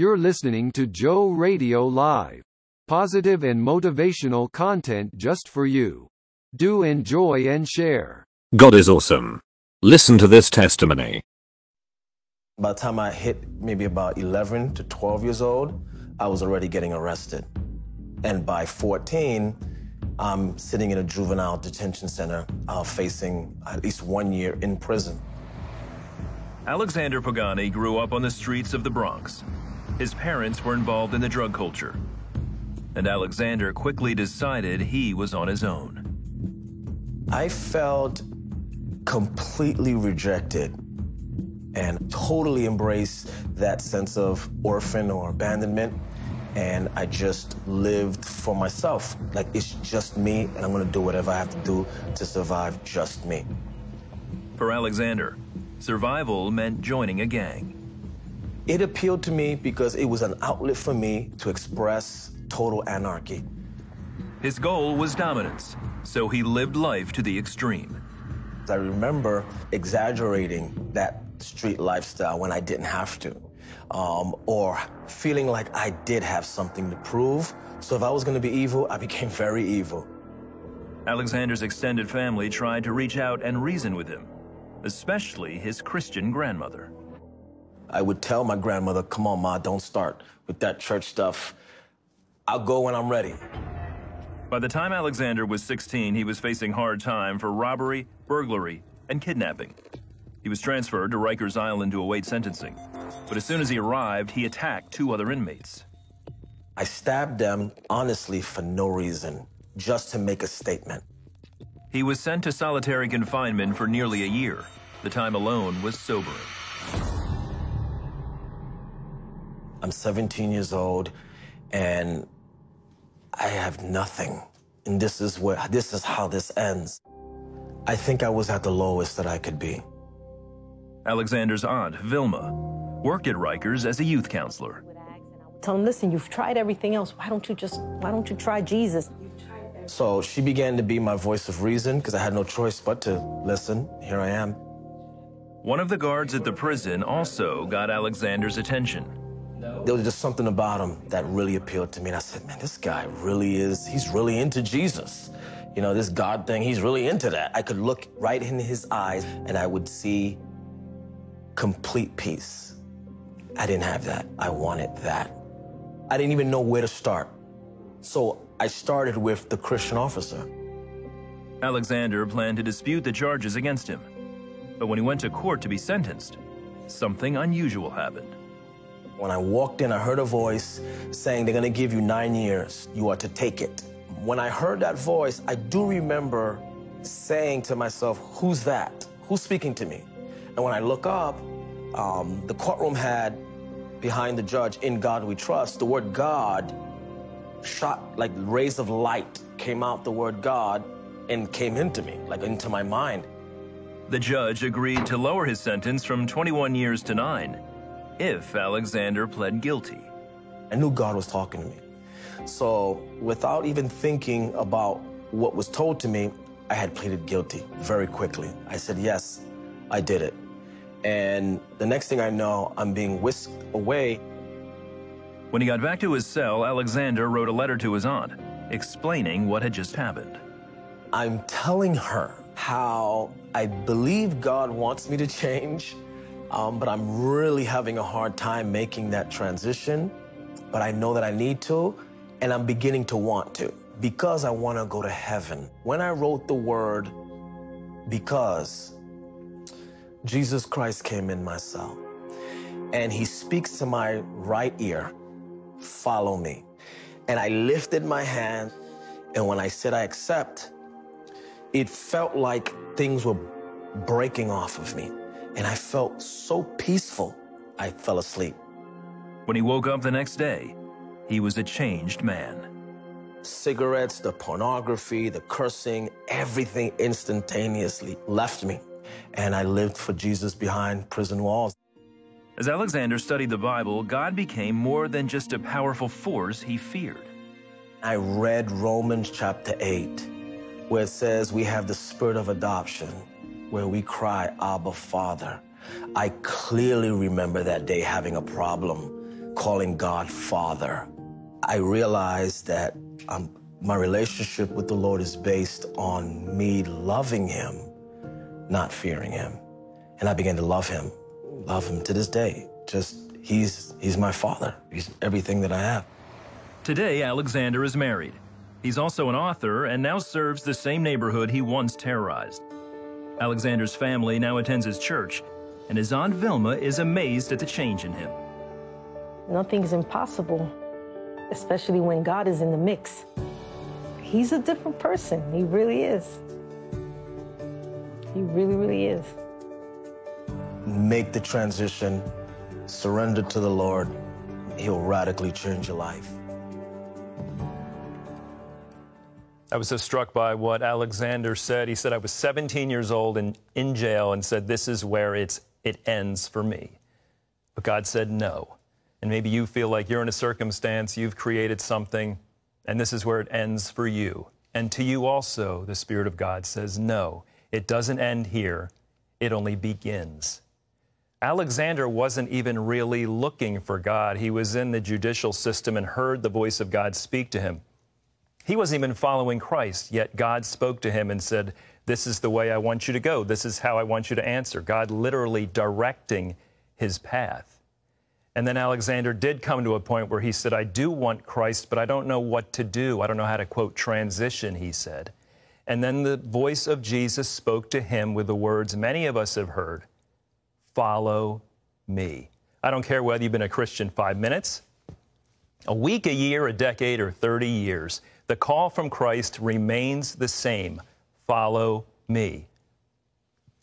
You're listening to Joe Radio Live. Positive and motivational content just for you. Do enjoy and share. God is awesome. Listen to this testimony. By the time I hit maybe about 11 to 12 years old, I was already getting arrested. And by 14, I'm sitting in a juvenile detention center uh, facing at least one year in prison. Alexander Pagani grew up on the streets of the Bronx. His parents were involved in the drug culture. And Alexander quickly decided he was on his own. I felt completely rejected and totally embraced that sense of orphan or abandonment. And I just lived for myself. Like, it's just me, and I'm gonna do whatever I have to do to survive just me. For Alexander, survival meant joining a gang. It appealed to me because it was an outlet for me to express total anarchy. His goal was dominance, so he lived life to the extreme. I remember exaggerating that street lifestyle when I didn't have to, um, or feeling like I did have something to prove. So if I was going to be evil, I became very evil. Alexander's extended family tried to reach out and reason with him, especially his Christian grandmother. I would tell my grandmother, come on, Ma, don't start with that church stuff. I'll go when I'm ready. By the time Alexander was 16, he was facing hard time for robbery, burglary, and kidnapping. He was transferred to Rikers Island to await sentencing. But as soon as he arrived, he attacked two other inmates. I stabbed them, honestly, for no reason, just to make a statement. He was sent to solitary confinement for nearly a year. The time alone was sobering. I'm 17 years old, and I have nothing. And this is where this is how this ends. I think I was at the lowest that I could be. Alexander's aunt, Vilma, worked at Rikers as a youth counselor. Tell him, listen, you've tried everything else. Why don't you just, why don't you try Jesus? So she began to be my voice of reason because I had no choice but to listen. Here I am. One of the guards at the prison also got Alexander's attention. There was just something about him that really appealed to me. And I said, man, this guy really is, he's really into Jesus. You know, this God thing, he's really into that. I could look right in his eyes and I would see complete peace. I didn't have that. I wanted that. I didn't even know where to start. So I started with the Christian officer. Alexander planned to dispute the charges against him. But when he went to court to be sentenced, something unusual happened. When I walked in, I heard a voice saying, They're going to give you nine years. You are to take it. When I heard that voice, I do remember saying to myself, Who's that? Who's speaking to me? And when I look up, um, the courtroom had behind the judge, In God We Trust, the word God shot like rays of light came out the word God and came into me, like into my mind. The judge agreed to lower his sentence from 21 years to nine if Alexander pled guilty. I knew God was talking to me. So without even thinking about what was told to me, I had pleaded guilty very quickly. I said, yes, I did it. And the next thing I know, I'm being whisked away. When he got back to his cell, Alexander wrote a letter to his aunt, explaining what had just happened. I'm telling her how I believe God wants me to change, um, but I'm really having a hard time making that transition. But I know that I need to, and I'm beginning to want to because I want to go to heaven. When I wrote the word because, Jesus Christ came in my cell and he speaks to my right ear, follow me. And I lifted my hand, and when I said I accept, it felt like things were breaking off of me. And I felt so peaceful, I fell asleep. When he woke up the next day, he was a changed man. Cigarettes, the pornography, the cursing, everything instantaneously left me. And I lived for Jesus behind prison walls. As Alexander studied the Bible, God became more than just a powerful force he feared. I read Romans chapter 8, where it says we have the spirit of adoption, where we cry, Abba, Father. I clearly remember that day having a problem calling God Father. I realized that um, my relationship with the Lord is based on me loving Him, not fearing Him. And I began to love Him, love Him to this day. Just, He's, he's my Father. He's everything that I have. Today, Alexander is married. He's also an author and now serves the same neighborhood he once terrorized. Alexander's family now attends his church, and his aunt Vilma is amazed at the change in him. Nothing is impossible, especially when God is in the mix. He's a different person. He really is. He really, really is. Make the transition, surrender to the Lord. He'll radically change your life. I was so struck by what Alexander said. He said, I was 17 years old and in jail and said, This is where it's, it ends for me. But God said, No. And maybe you feel like you're in a circumstance, you've created something, and this is where it ends for you. And to you also, the Spirit of God says, No, it doesn't end here, it only begins. Alexander wasn't even really looking for God. He was in the judicial system and heard the voice of God speak to him. He wasn't even following Christ, yet God spoke to him and said, This is the way I want you to go. This is how I want you to answer. God literally directing his path. And then Alexander did come to a point where he said, I do want Christ, but I don't know what to do. I don't know how to, quote, transition, he said. And then the voice of Jesus spoke to him with the words many of us have heard Follow me. I don't care whether you've been a Christian five minutes, a week, a year, a decade, or 30 years. The call from Christ remains the same follow me.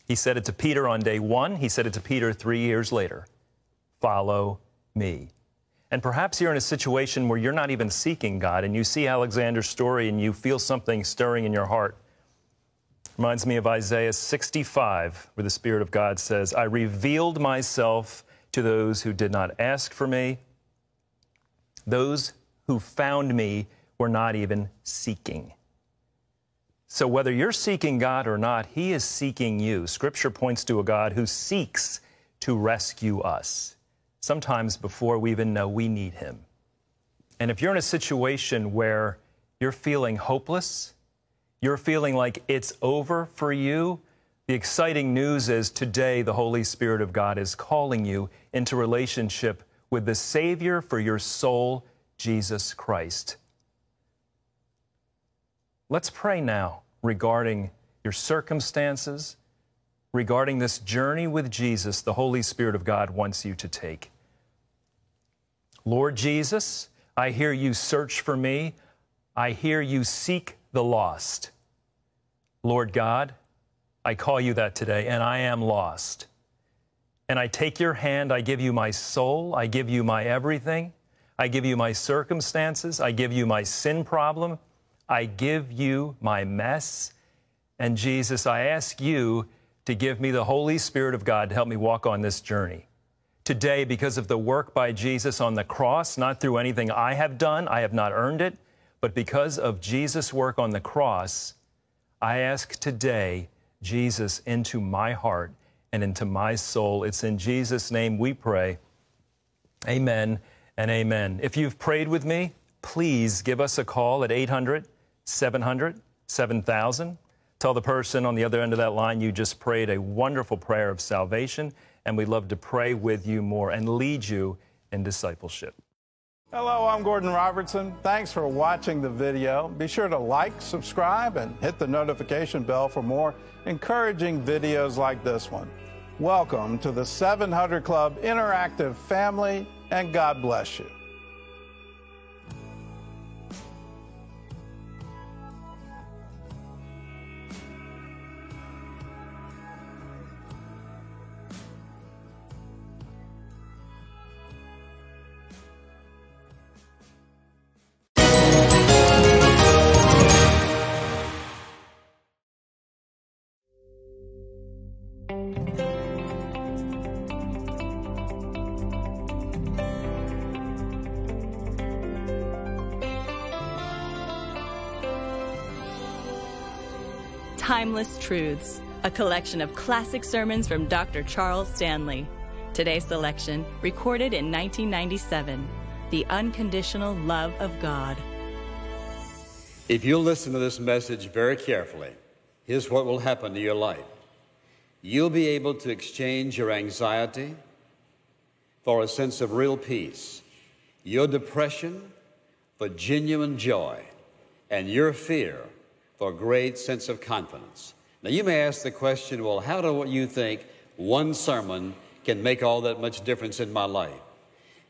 He said it to Peter on day one, he said it to Peter three years later follow me. And perhaps you're in a situation where you're not even seeking God and you see Alexander's story and you feel something stirring in your heart. Reminds me of Isaiah 65, where the Spirit of God says, I revealed myself to those who did not ask for me. Those who found me were not even seeking. So, whether you're seeking God or not, He is seeking you. Scripture points to a God who seeks to rescue us, sometimes before we even know we need Him. And if you're in a situation where you're feeling hopeless, you're feeling like it's over for you, the exciting news is today the Holy Spirit of God is calling you into relationship with the Savior for your soul, Jesus Christ. Let's pray now regarding your circumstances, regarding this journey with Jesus the Holy Spirit of God wants you to take. Lord Jesus, I hear you search for me. I hear you seek the lost. Lord God, I call you that today, and I am lost. And I take your hand, I give you my soul, I give you my everything, I give you my circumstances, I give you my sin problem, I give you my mess. And Jesus, I ask you to give me the Holy Spirit of God to help me walk on this journey. Today, because of the work by Jesus on the cross, not through anything I have done, I have not earned it, but because of Jesus' work on the cross, I ask today, Jesus, into my heart and into my soul. It's in Jesus' name we pray. Amen and amen. If you've prayed with me, please give us a call at 800 700 7000. Tell the person on the other end of that line you just prayed a wonderful prayer of salvation, and we'd love to pray with you more and lead you in discipleship. Hello, I'm Gordon Robertson. Thanks for watching the video. Be sure to like, subscribe, and hit the notification bell for more encouraging videos like this one. Welcome to the 700 Club Interactive Family, and God bless you. Timeless Truths, a collection of classic sermons from Dr. Charles Stanley. Today's selection, recorded in 1997 The Unconditional Love of God. If you'll listen to this message very carefully, here's what will happen to your life. You'll be able to exchange your anxiety for a sense of real peace, your depression for genuine joy, and your fear for a great sense of confidence. Now, you may ask the question well, how do you think one sermon can make all that much difference in my life?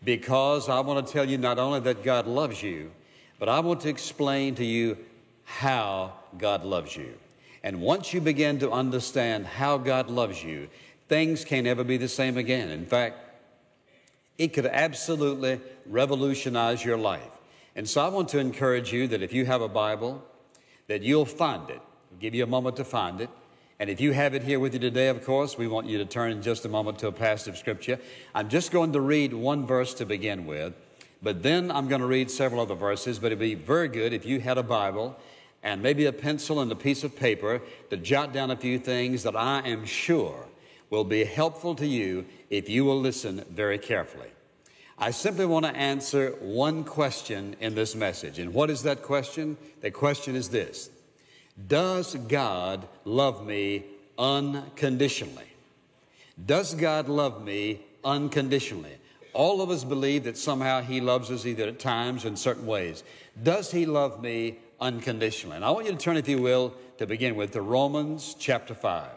Because I want to tell you not only that God loves you, but I want to explain to you how God loves you. And once you begin to understand how God loves you, things can't ever be the same again. In fact, it could absolutely revolutionize your life. And so I want to encourage you that if you have a Bible, that you'll find it. I'll give you a moment to find it. And if you have it here with you today, of course, we want you to turn in just a moment to a passage of Scripture. I'm just going to read one verse to begin with, but then I'm going to read several other verses. But it'd be very good if you had a Bible and maybe a pencil and a piece of paper to jot down a few things that I am sure will be helpful to you if you will listen very carefully. I simply want to answer one question in this message. And what is that question? The question is this Does God love me unconditionally? Does God love me unconditionally? All of us believe that somehow He loves us either at times in certain ways. Does He love me unconditionally? And I want you to turn, if you will, to begin with, to Romans chapter 5.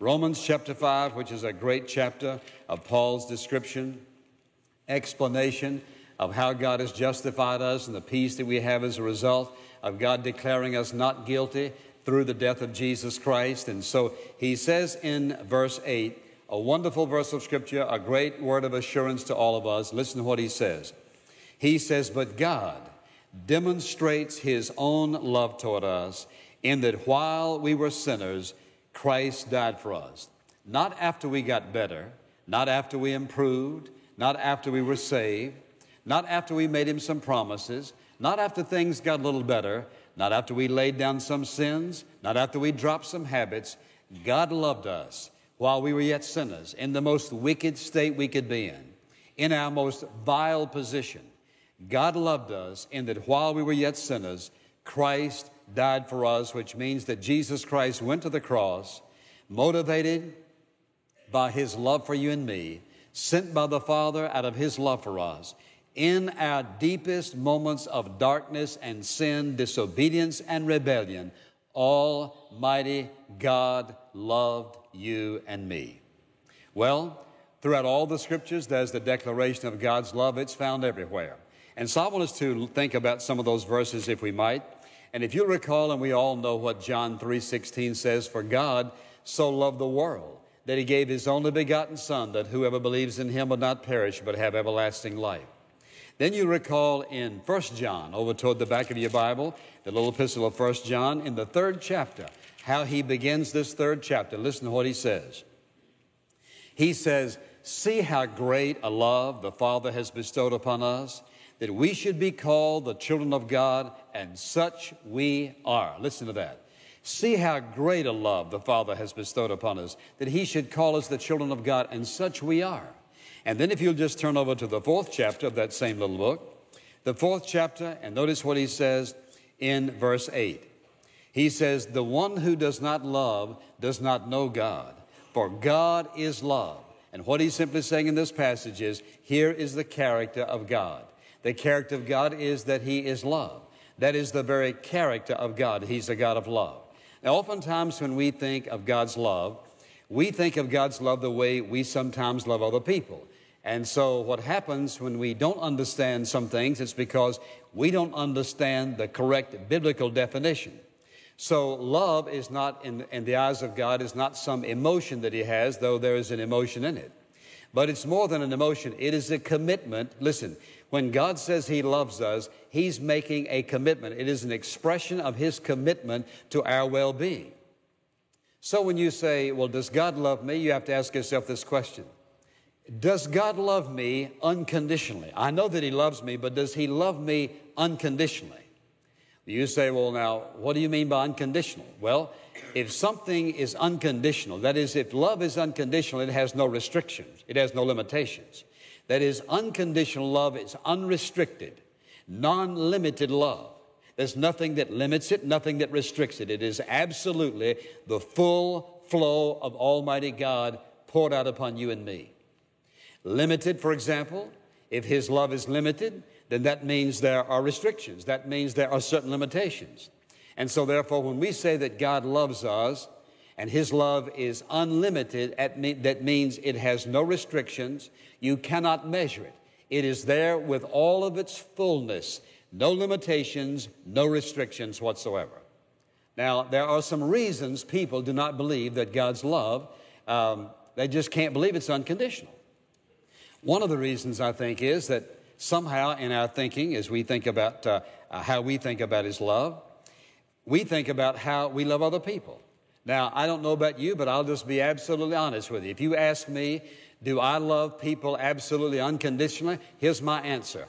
Romans chapter 5, which is a great chapter of Paul's description explanation of how God has justified us and the peace that we have as a result of God declaring us not guilty through the death of Jesus Christ. And so he says in verse 8, a wonderful verse of scripture, a great word of assurance to all of us. Listen to what he says. He says, But God demonstrates his own love toward us in that while we were sinners, Christ died for us. Not after we got better, not after we improved, not after we were saved, not after we made him some promises, not after things got a little better, not after we laid down some sins, not after we dropped some habits. God loved us while we were yet sinners, in the most wicked state we could be in, in our most vile position. God loved us in that while we were yet sinners, Christ died for us, which means that Jesus Christ went to the cross, motivated by his love for you and me, sent by the Father out of His love for us. In our deepest moments of darkness and sin, disobedience and rebellion, Almighty God loved you and me. Well, throughout all the scriptures, there's the declaration of God's love. It's found everywhere. And so I want us to think about some of those verses if we might. And if you recall, and we all know what John 3.16 says, for God so loved the world that he gave his only begotten Son, that whoever believes in him will not perish, but have everlasting life. Then you recall in 1 John, over toward the back of your Bible, the little epistle of 1 John, in the third chapter, how he begins this third chapter. Listen to what he says. He says, See how great a love the Father has bestowed upon us, that we should be called the children of God, and such we are. Listen to that. See how great a love the Father has bestowed upon us, that He should call us the children of God, and such we are. And then, if you'll just turn over to the fourth chapter of that same little book, the fourth chapter, and notice what He says in verse 8. He says, The one who does not love does not know God, for God is love. And what he's simply saying in this passage is, here is the character of God. The character of God is that He is love. That is the very character of God. He's a God of love. Now, oftentimes when we think of God's love, we think of God's love the way we sometimes love other people. And so, what happens when we don't understand some things, it's because we don't understand the correct biblical definition. So, love is not, in, in the eyes of God, is not some emotion that He has, though there is an emotion in it. But it's more than an emotion, it is a commitment. Listen, when God says He loves us, He's making a commitment. It is an expression of His commitment to our well being. So when you say, Well, does God love me? you have to ask yourself this question Does God love me unconditionally? I know that He loves me, but does He love me unconditionally? You say, well, now, what do you mean by unconditional? Well, if something is unconditional, that is, if love is unconditional, it has no restrictions, it has no limitations. That is, unconditional love is unrestricted, non limited love. There's nothing that limits it, nothing that restricts it. It is absolutely the full flow of Almighty God poured out upon you and me. Limited, for example, if His love is limited, then that means there are restrictions. That means there are certain limitations. And so, therefore, when we say that God loves us and His love is unlimited, that means it has no restrictions. You cannot measure it. It is there with all of its fullness, no limitations, no restrictions whatsoever. Now, there are some reasons people do not believe that God's love, um, they just can't believe it's unconditional. One of the reasons I think is that somehow in our thinking, as we think about uh, how we think about His love, we think about how we love other people. Now, I don't know about you, but I'll just be absolutely honest with you. If you ask me, do I love people absolutely unconditionally? Here's my answer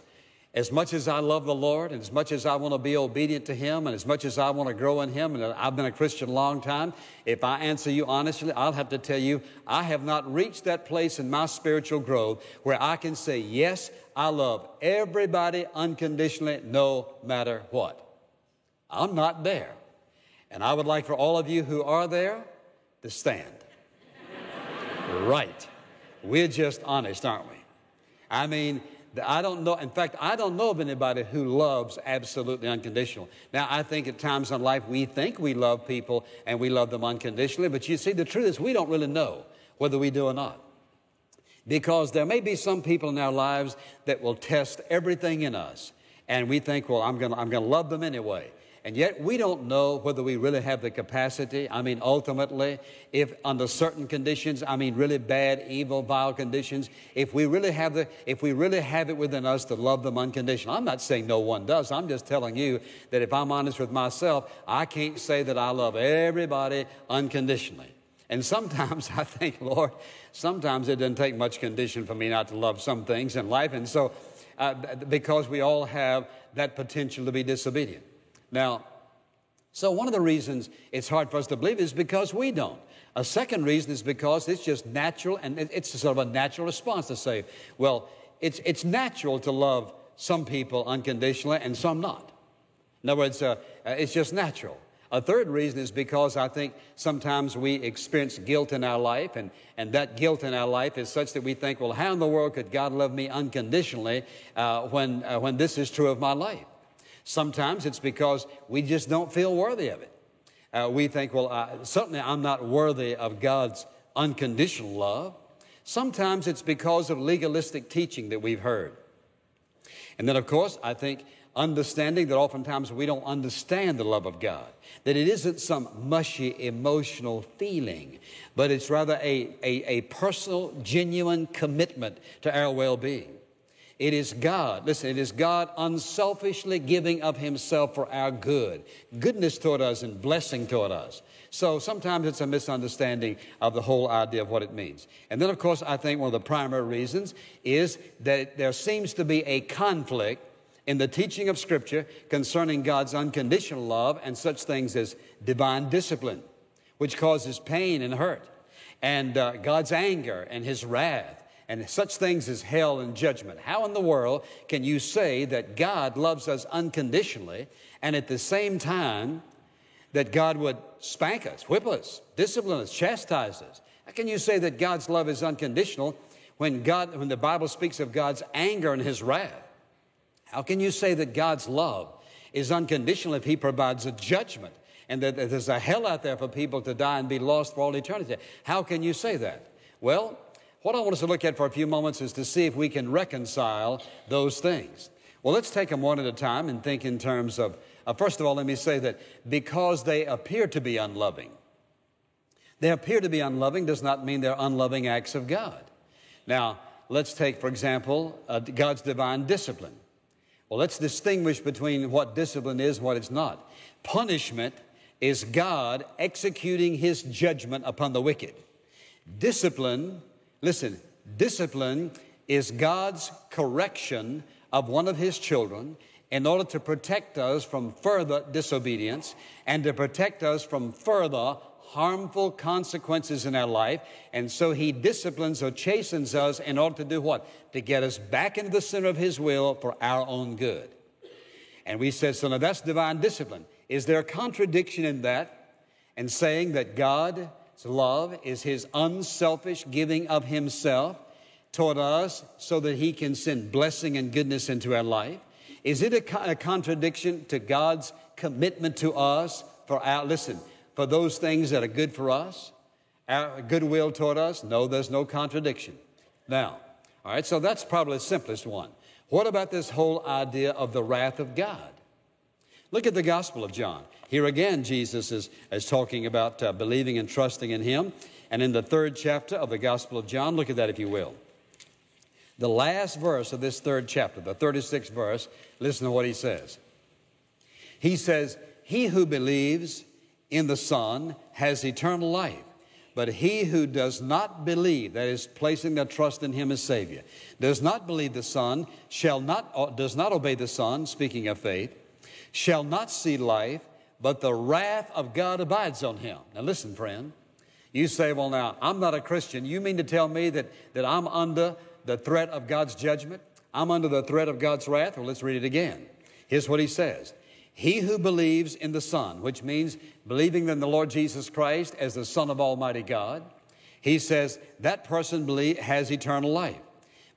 as much as I love the Lord and as much as I want to be obedient to Him and as much as I want to grow in Him, and I've been a Christian a long time, if I answer you honestly, I'll have to tell you, I have not reached that place in my spiritual growth where I can say, yes, I love everybody unconditionally, no matter what. I'm not there. And I would like for all of you who are there to stand. right. We're just honest, aren't we? I mean, I don't know, in fact, I don't know of anybody who loves absolutely unconditional. Now, I think at times in life we think we love people and we love them unconditionally, but you see, the truth is we don't really know whether we do or not. Because there may be some people in our lives that will test everything in us, and we think, well, I'm going to I'm going to love them anyway. And yet we don't know whether we really have the capacity. I mean, ultimately, if under certain conditions, I mean really bad, evil, vile conditions, if we really have the, if we really have it within us to love them unconditionally. I'm not saying no one does. I'm just telling you that if I'm honest with myself, I can't say that I love everybody unconditionally. And sometimes I think, Lord, sometimes it doesn't take much condition for me not to love some things in life. And so, uh, because we all have that potential to be disobedient. Now, so one of the reasons it's hard for us to believe is because we don't. A second reason is because it's just natural, and it's sort of a natural response to say, well, it's, it's natural to love some people unconditionally and some not. In other words, uh, uh it's just natural. A third reason is because I think sometimes we experience guilt in our life, and, and that guilt in our life is such that we think, well, how in the world could God love me unconditionally uh, when, uh, when this is true of my life? Sometimes it's because we just don't feel worthy of it. Uh, we think, well, uh, certainly I'm not worthy of God's unconditional love. Sometimes it's because of legalistic teaching that we've heard. And then, of course, I think understanding that oftentimes we don't understand the love of God, that it isn't some mushy emotional feeling, but it's rather a, a, a personal, genuine commitment to our well being. It is God, listen, it is God unselfishly giving of Himself for our good, goodness toward us and blessing toward us. So sometimes it's a misunderstanding of the whole idea of what it means. And then, of course, I think one of the primary reasons is that there seems to be a conflict in the teaching of Scripture concerning God's unconditional love and such things as divine discipline, which causes pain and hurt, and uh, God's anger and His wrath and such things as hell and judgment. How in the world can you say that God loves us unconditionally and at the same time that God would spank us, whip us, discipline us, chastise us? How can you say that God's love is unconditional when God when the Bible speaks of God's anger and his wrath? How can you say that God's love is unconditional if he provides a judgment and that there's a hell out there for people to die and be lost for all eternity? How can you say that? Well, what I want us to look at for a few moments is to see if we can reconcile those things. Well, let's take them one at a time and think in terms of, uh, first of all, let me say that because they appear to be unloving, they appear to be unloving does not mean they're unloving acts of God. Now, let's take, for example, uh, God's divine discipline. Well, let's distinguish between what discipline is and what it's not. Punishment is God executing his judgment upon the wicked. Discipline Listen, discipline is God's correction of one of his children in order to protect us from further disobedience and to protect us from further harmful consequences in our life. And so he disciplines or chastens us in order to do what? To get us back into the center of his will for our own good. And we said, so now that's divine discipline. Is there a contradiction in that and saying that God's love is his unselfish giving of himself toward us so that he can send blessing and goodness into our life? Is it a, a contradiction to God's commitment to us for our, listen, for those things that are good for us, our goodwill toward us? No, there's no contradiction. Now, all right, so that's probably the simplest one. What about this whole idea of the wrath of God? Look at the Gospel of John. Here again, Jesus is, is talking about uh, believing and trusting in Him. And in the third chapter of the Gospel of John, look at that if you will. The last verse of this third chapter, the 36th verse, listen to what he says. He says, He who believes in the Son has eternal life. But he who does not believe, that is, placing their trust in him as Savior, does not believe the Son, shall not, uh, does not obey the Son, speaking of faith, shall not see life, but the wrath of God abides on him. Now listen, friend. You say, well, now, I'm not a Christian. You mean to tell me that, that I'm under the threat of God's judgment? I'm under the threat of God's wrath? Well, let's read it again. Here's what he says He who believes in the Son, which means believing in the Lord Jesus Christ as the Son of Almighty God, he says that person has eternal life.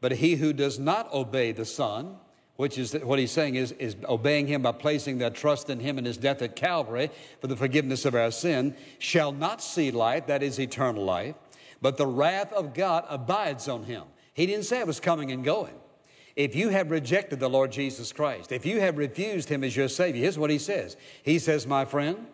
But he who does not obey the Son, which is what he's saying is, is obeying him by placing their trust in him and his death at Calvary for the forgiveness of our sin, shall not see life, that is eternal life, but the wrath of God abides on him. He didn't say it was coming and going. If you have rejected the Lord Jesus Christ, if you have refused Him as your Savior, here's what He says He says, My friend,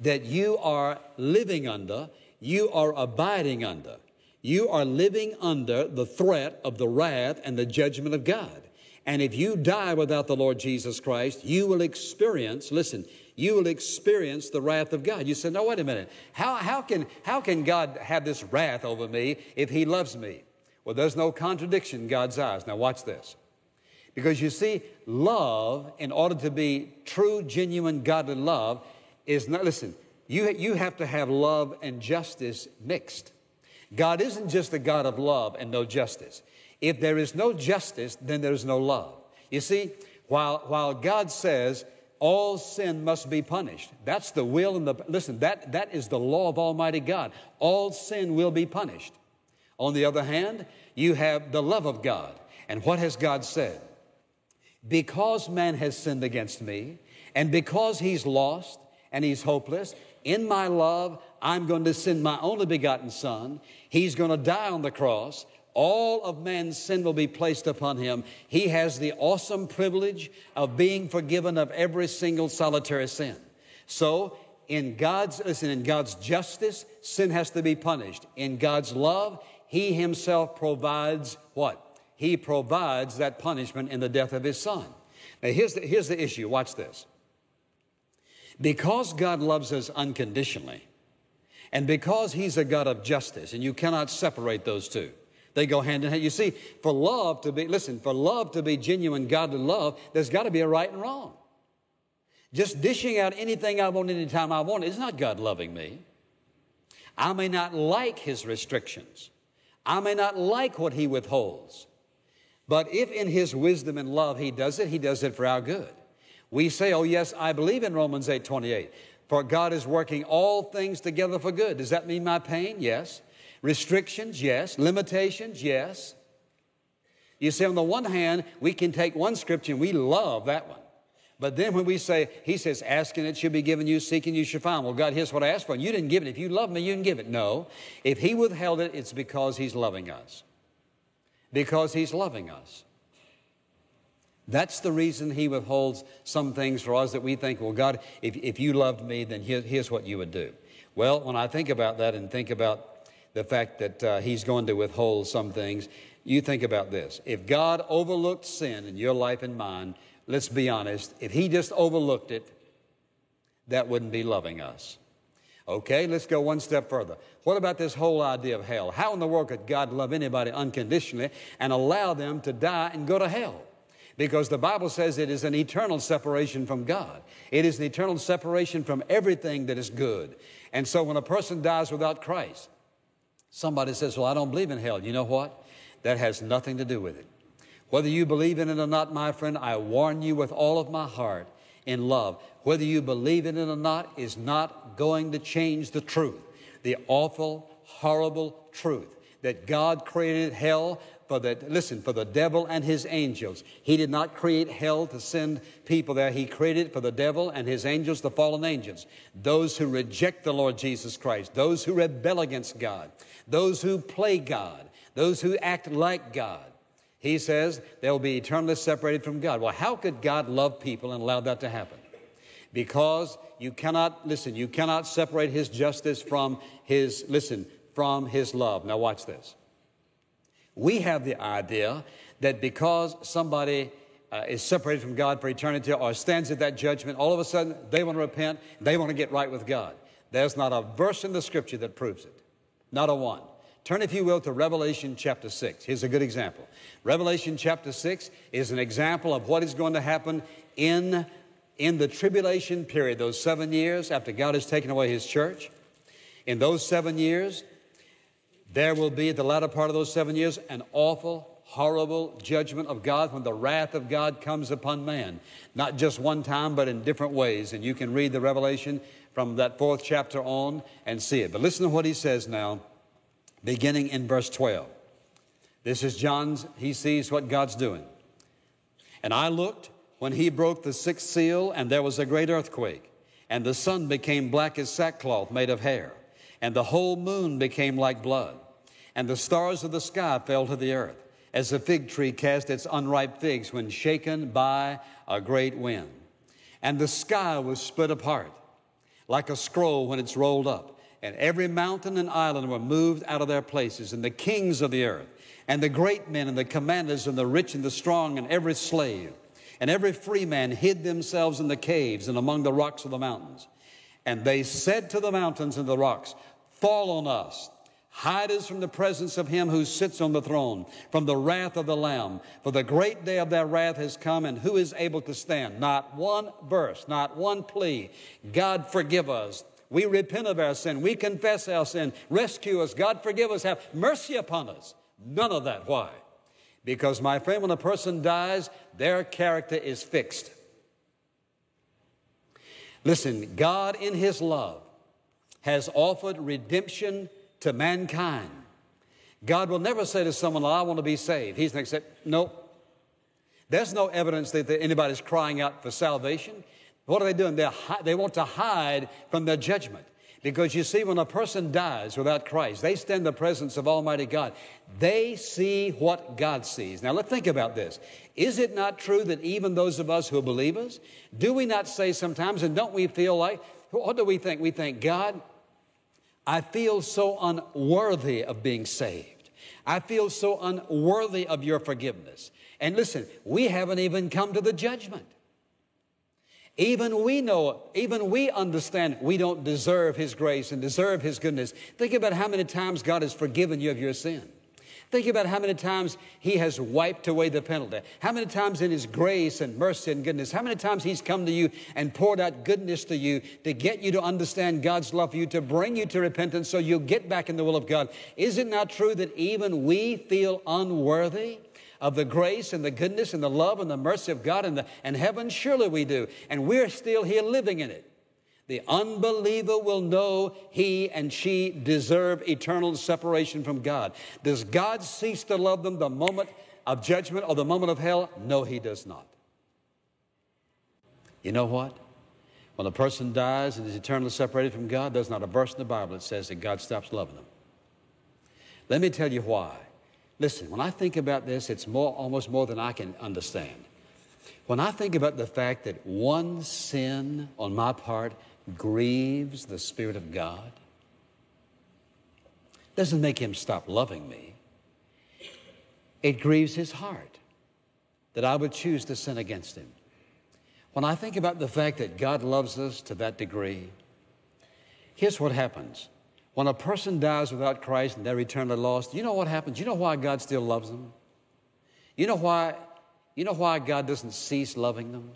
that you are living under, you are abiding under. You are living under the threat of the wrath and the judgment of God. And if you die without the Lord Jesus Christ, you will experience, listen, you will experience the wrath of God. You say, no, wait a minute. How, how, can, how can God have this wrath over me if He loves me? Well, there's no contradiction in God's eyes. Now, watch this. Because you see, love, in order to be true, genuine, godly love, is not, listen, you, you have to have love and justice mixed. God isn't just a God of love and no justice. If there is no justice, then there's no love. You see, while, while God says all sin must be punished, that's the will and the, listen, that, that is the law of Almighty God. All sin will be punished. On the other hand, you have the love of God. And what has God said? Because man has sinned against me, and because he's lost and he's hopeless, in my love, I'm going to send my only begotten Son. He's going to die on the cross. All of man's sin will be placed upon him. He has the awesome privilege of being forgiven of every single solitary sin. So, in God's, listen, in God's justice, sin has to be punished. In God's love, he himself provides what? He provides that punishment in the death of his son. Now, here's the, here's the issue. Watch this. Because God loves us unconditionally, and because he's a God of justice, and you cannot separate those two. They go hand in hand. You see, for love to be, listen, for love to be genuine godly love, there's got to be a right and wrong. Just dishing out anything I want anytime I want is not God loving me. I may not like his restrictions. I may not like what he withholds. But if in his wisdom and love he does it, he does it for our good. We say, oh yes, I believe in Romans 8, 28. For God is working all things together for good. Does that mean my pain? Yes. Restrictions? Yes. Limitations? Yes. You see, on the one hand, we can take one scripture and we love that one. But then when we say, He says, asking it should be given you, seeking you should find. Well, God, here's what I asked for, and you didn't give it. If you love me, you can give it. No. If He withheld it, it's because He's loving us. Because He's loving us. That's the reason He withholds some things for us that we think, well, God, if, if you loved me, then here, here's what you would do. Well, when I think about that and think about the fact that uh, He's going to withhold some things, you think about this. If God overlooked sin in your life and mine, let's be honest, if he just overlooked it, that wouldn't be loving us. Okay, let's go one step further. What about this whole idea of hell? How in the world could God love anybody unconditionally and allow them to die and go to hell? Because the Bible says it is an eternal separation from God. It is an eternal separation from everything that is good. And so when a person dies without Christ, somebody says, Well, I don't believe in hell. You know what? That has nothing to do with it. Whether you believe in it or not, my friend, I warn you with all of my heart in love. Whether you believe in it or not is not going to change the truth, the awful, horrible truth that God created hell for the, listen, for the devil and his angels. He did not create hell to send people there. He created for the devil and his angels, the fallen angels. Those who reject the Lord Jesus Christ, those who rebel against God, those who play God, those who act like God. He says they'll be eternally separated from God. Well, how could God love people and allow that to happen? Because you cannot, listen, you cannot separate His justice from His, listen, from His love. Now, watch this. We have the idea that because somebody uh, is separated from God for eternity or stands at that judgment, all of a sudden they want to repent, they want to get right with God. There's not a verse in the scripture that proves it. Not a one. Turn, if you will, to Revelation chapter 6. Here's a good example. Revelation chapter 6 is an example of what is going to happen in, in the tribulation period, those seven years after God has taken away his church. In those seven years, there will be at the latter part of those seven years an awful, horrible judgment of God when the wrath of God comes upon man. Not just one time, but in different ways. And you can read the Revelation from that fourth chapter on and see it. But listen to what he says now beginning in verse 12. This is John's, he sees what God's doing. And I looked when he broke the sixth seal, and there was a great earthquake, and the sun became black as sackcloth made of hair, and the whole moon became like blood, and the stars of the sky fell to the earth, as a fig tree cast its unripe figs when shaken by a great wind. And the sky was split apart, like a scroll when it's rolled up and every mountain and island were moved out of their places, and the kings of the earth, and the great men, and the commanders, and the rich, and the strong, and every slave, and every free man hid themselves in the caves and among the rocks of the mountains. And they said to the mountains and the rocks, Fall on us, hide us from the presence of him who sits on the throne, from the wrath of the Lamb. For the great day of their wrath has come, and who is able to stand? Not one verse, not one plea. God, forgive us we repent of our sin. We confess our sin. Rescue us. God forgive us. Have mercy upon us. None of that. Why? Because, my friend, when a person dies, their character is fixed. Listen, God in His love has offered redemption to mankind. God will never say to someone, I want to be saved. He's going to say, No. There's no evidence that anybody's crying out for salvation. What are they doing? They're, they want to hide from their judgment. Because you see, when a person dies without Christ, they stand in the presence of Almighty God. They see what God sees. Now, let's think about this. Is it not true that even those of us who are believers, do we not say sometimes, and don't we feel like, what do we think? We think, God, I feel so unworthy of being saved. I feel so unworthy of your forgiveness. And listen, we haven't even come to the judgment. Even we know, even we understand we don't deserve His grace and deserve His goodness. Think about how many times God has forgiven you of your sin. Think about how many times He has wiped away the penalty. How many times in His grace and mercy and goodness, how many times He's come to you and poured out goodness to you to get you to understand God's love for you, to bring you to repentance so you'll get back in the will of God. Is it not true that even we feel unworthy? of the grace and the goodness and the love and the mercy of God and, the, and heaven? Surely we do. And we're still here living in it. The unbeliever will know he and she deserve eternal separation from God. Does God cease to love them the moment of judgment or the moment of hell? No, he does not. You know what? When a person dies and is eternally separated from God, there's not a verse in the Bible that says that God stops loving them. Let me tell you why. Listen, when I think about this, it's more, almost more than I can understand. When I think about the fact that one sin on my part grieves the Spirit of God, doesn't make him stop loving me. It grieves his heart that I would choose to sin against him. When I think about the fact that God loves us to that degree, here's what happens. When a person dies without Christ and they're eternally lost, you know what happens? You know why God still loves them? You know why You know why God doesn't cease loving them?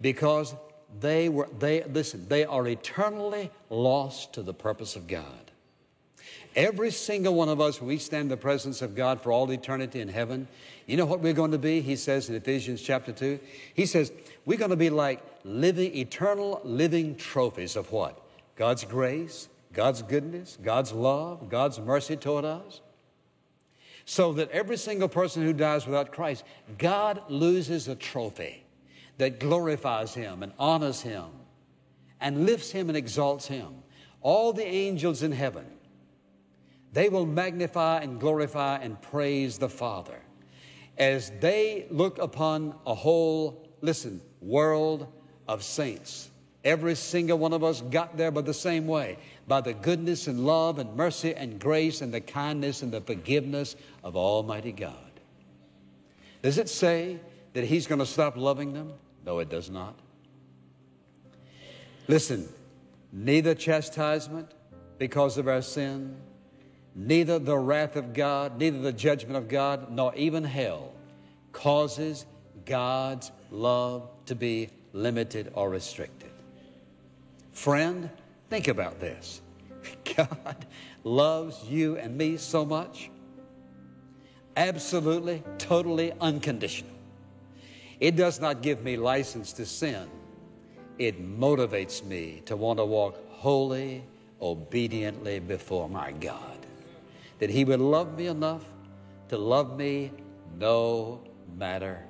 Because they were, they, listen, they are eternally lost to the purpose of God. Every single one of us, we stand in the presence of God for all eternity in heaven, you know what we're going to be? He says in Ephesians chapter 2. He says, we're going to be like living, eternal living trophies of what? God's grace, God's goodness, God's love, God's mercy toward us. So that every single person who dies without Christ, God loses a trophy that glorifies Him and honors Him and lifts Him and exalts Him. All the angels in heaven, they will magnify and glorify and praise the Father as they look upon a whole, listen, world of saints. Every single one of us got there by the same way by the goodness and love and mercy and grace and the kindness and the forgiveness of Almighty God. Does it say that He's going to stop loving them? No, it does not. Listen, neither chastisement because of our sin, neither the wrath of God, neither the judgment of God, nor even hell causes God's love to be limited or restricted. Friend, think about this. God loves you and me so much. Absolutely, totally unconditional. It does not give me license to sin. It motivates me to want to walk wholly, obediently before my God. That He would love me enough to love me no matter.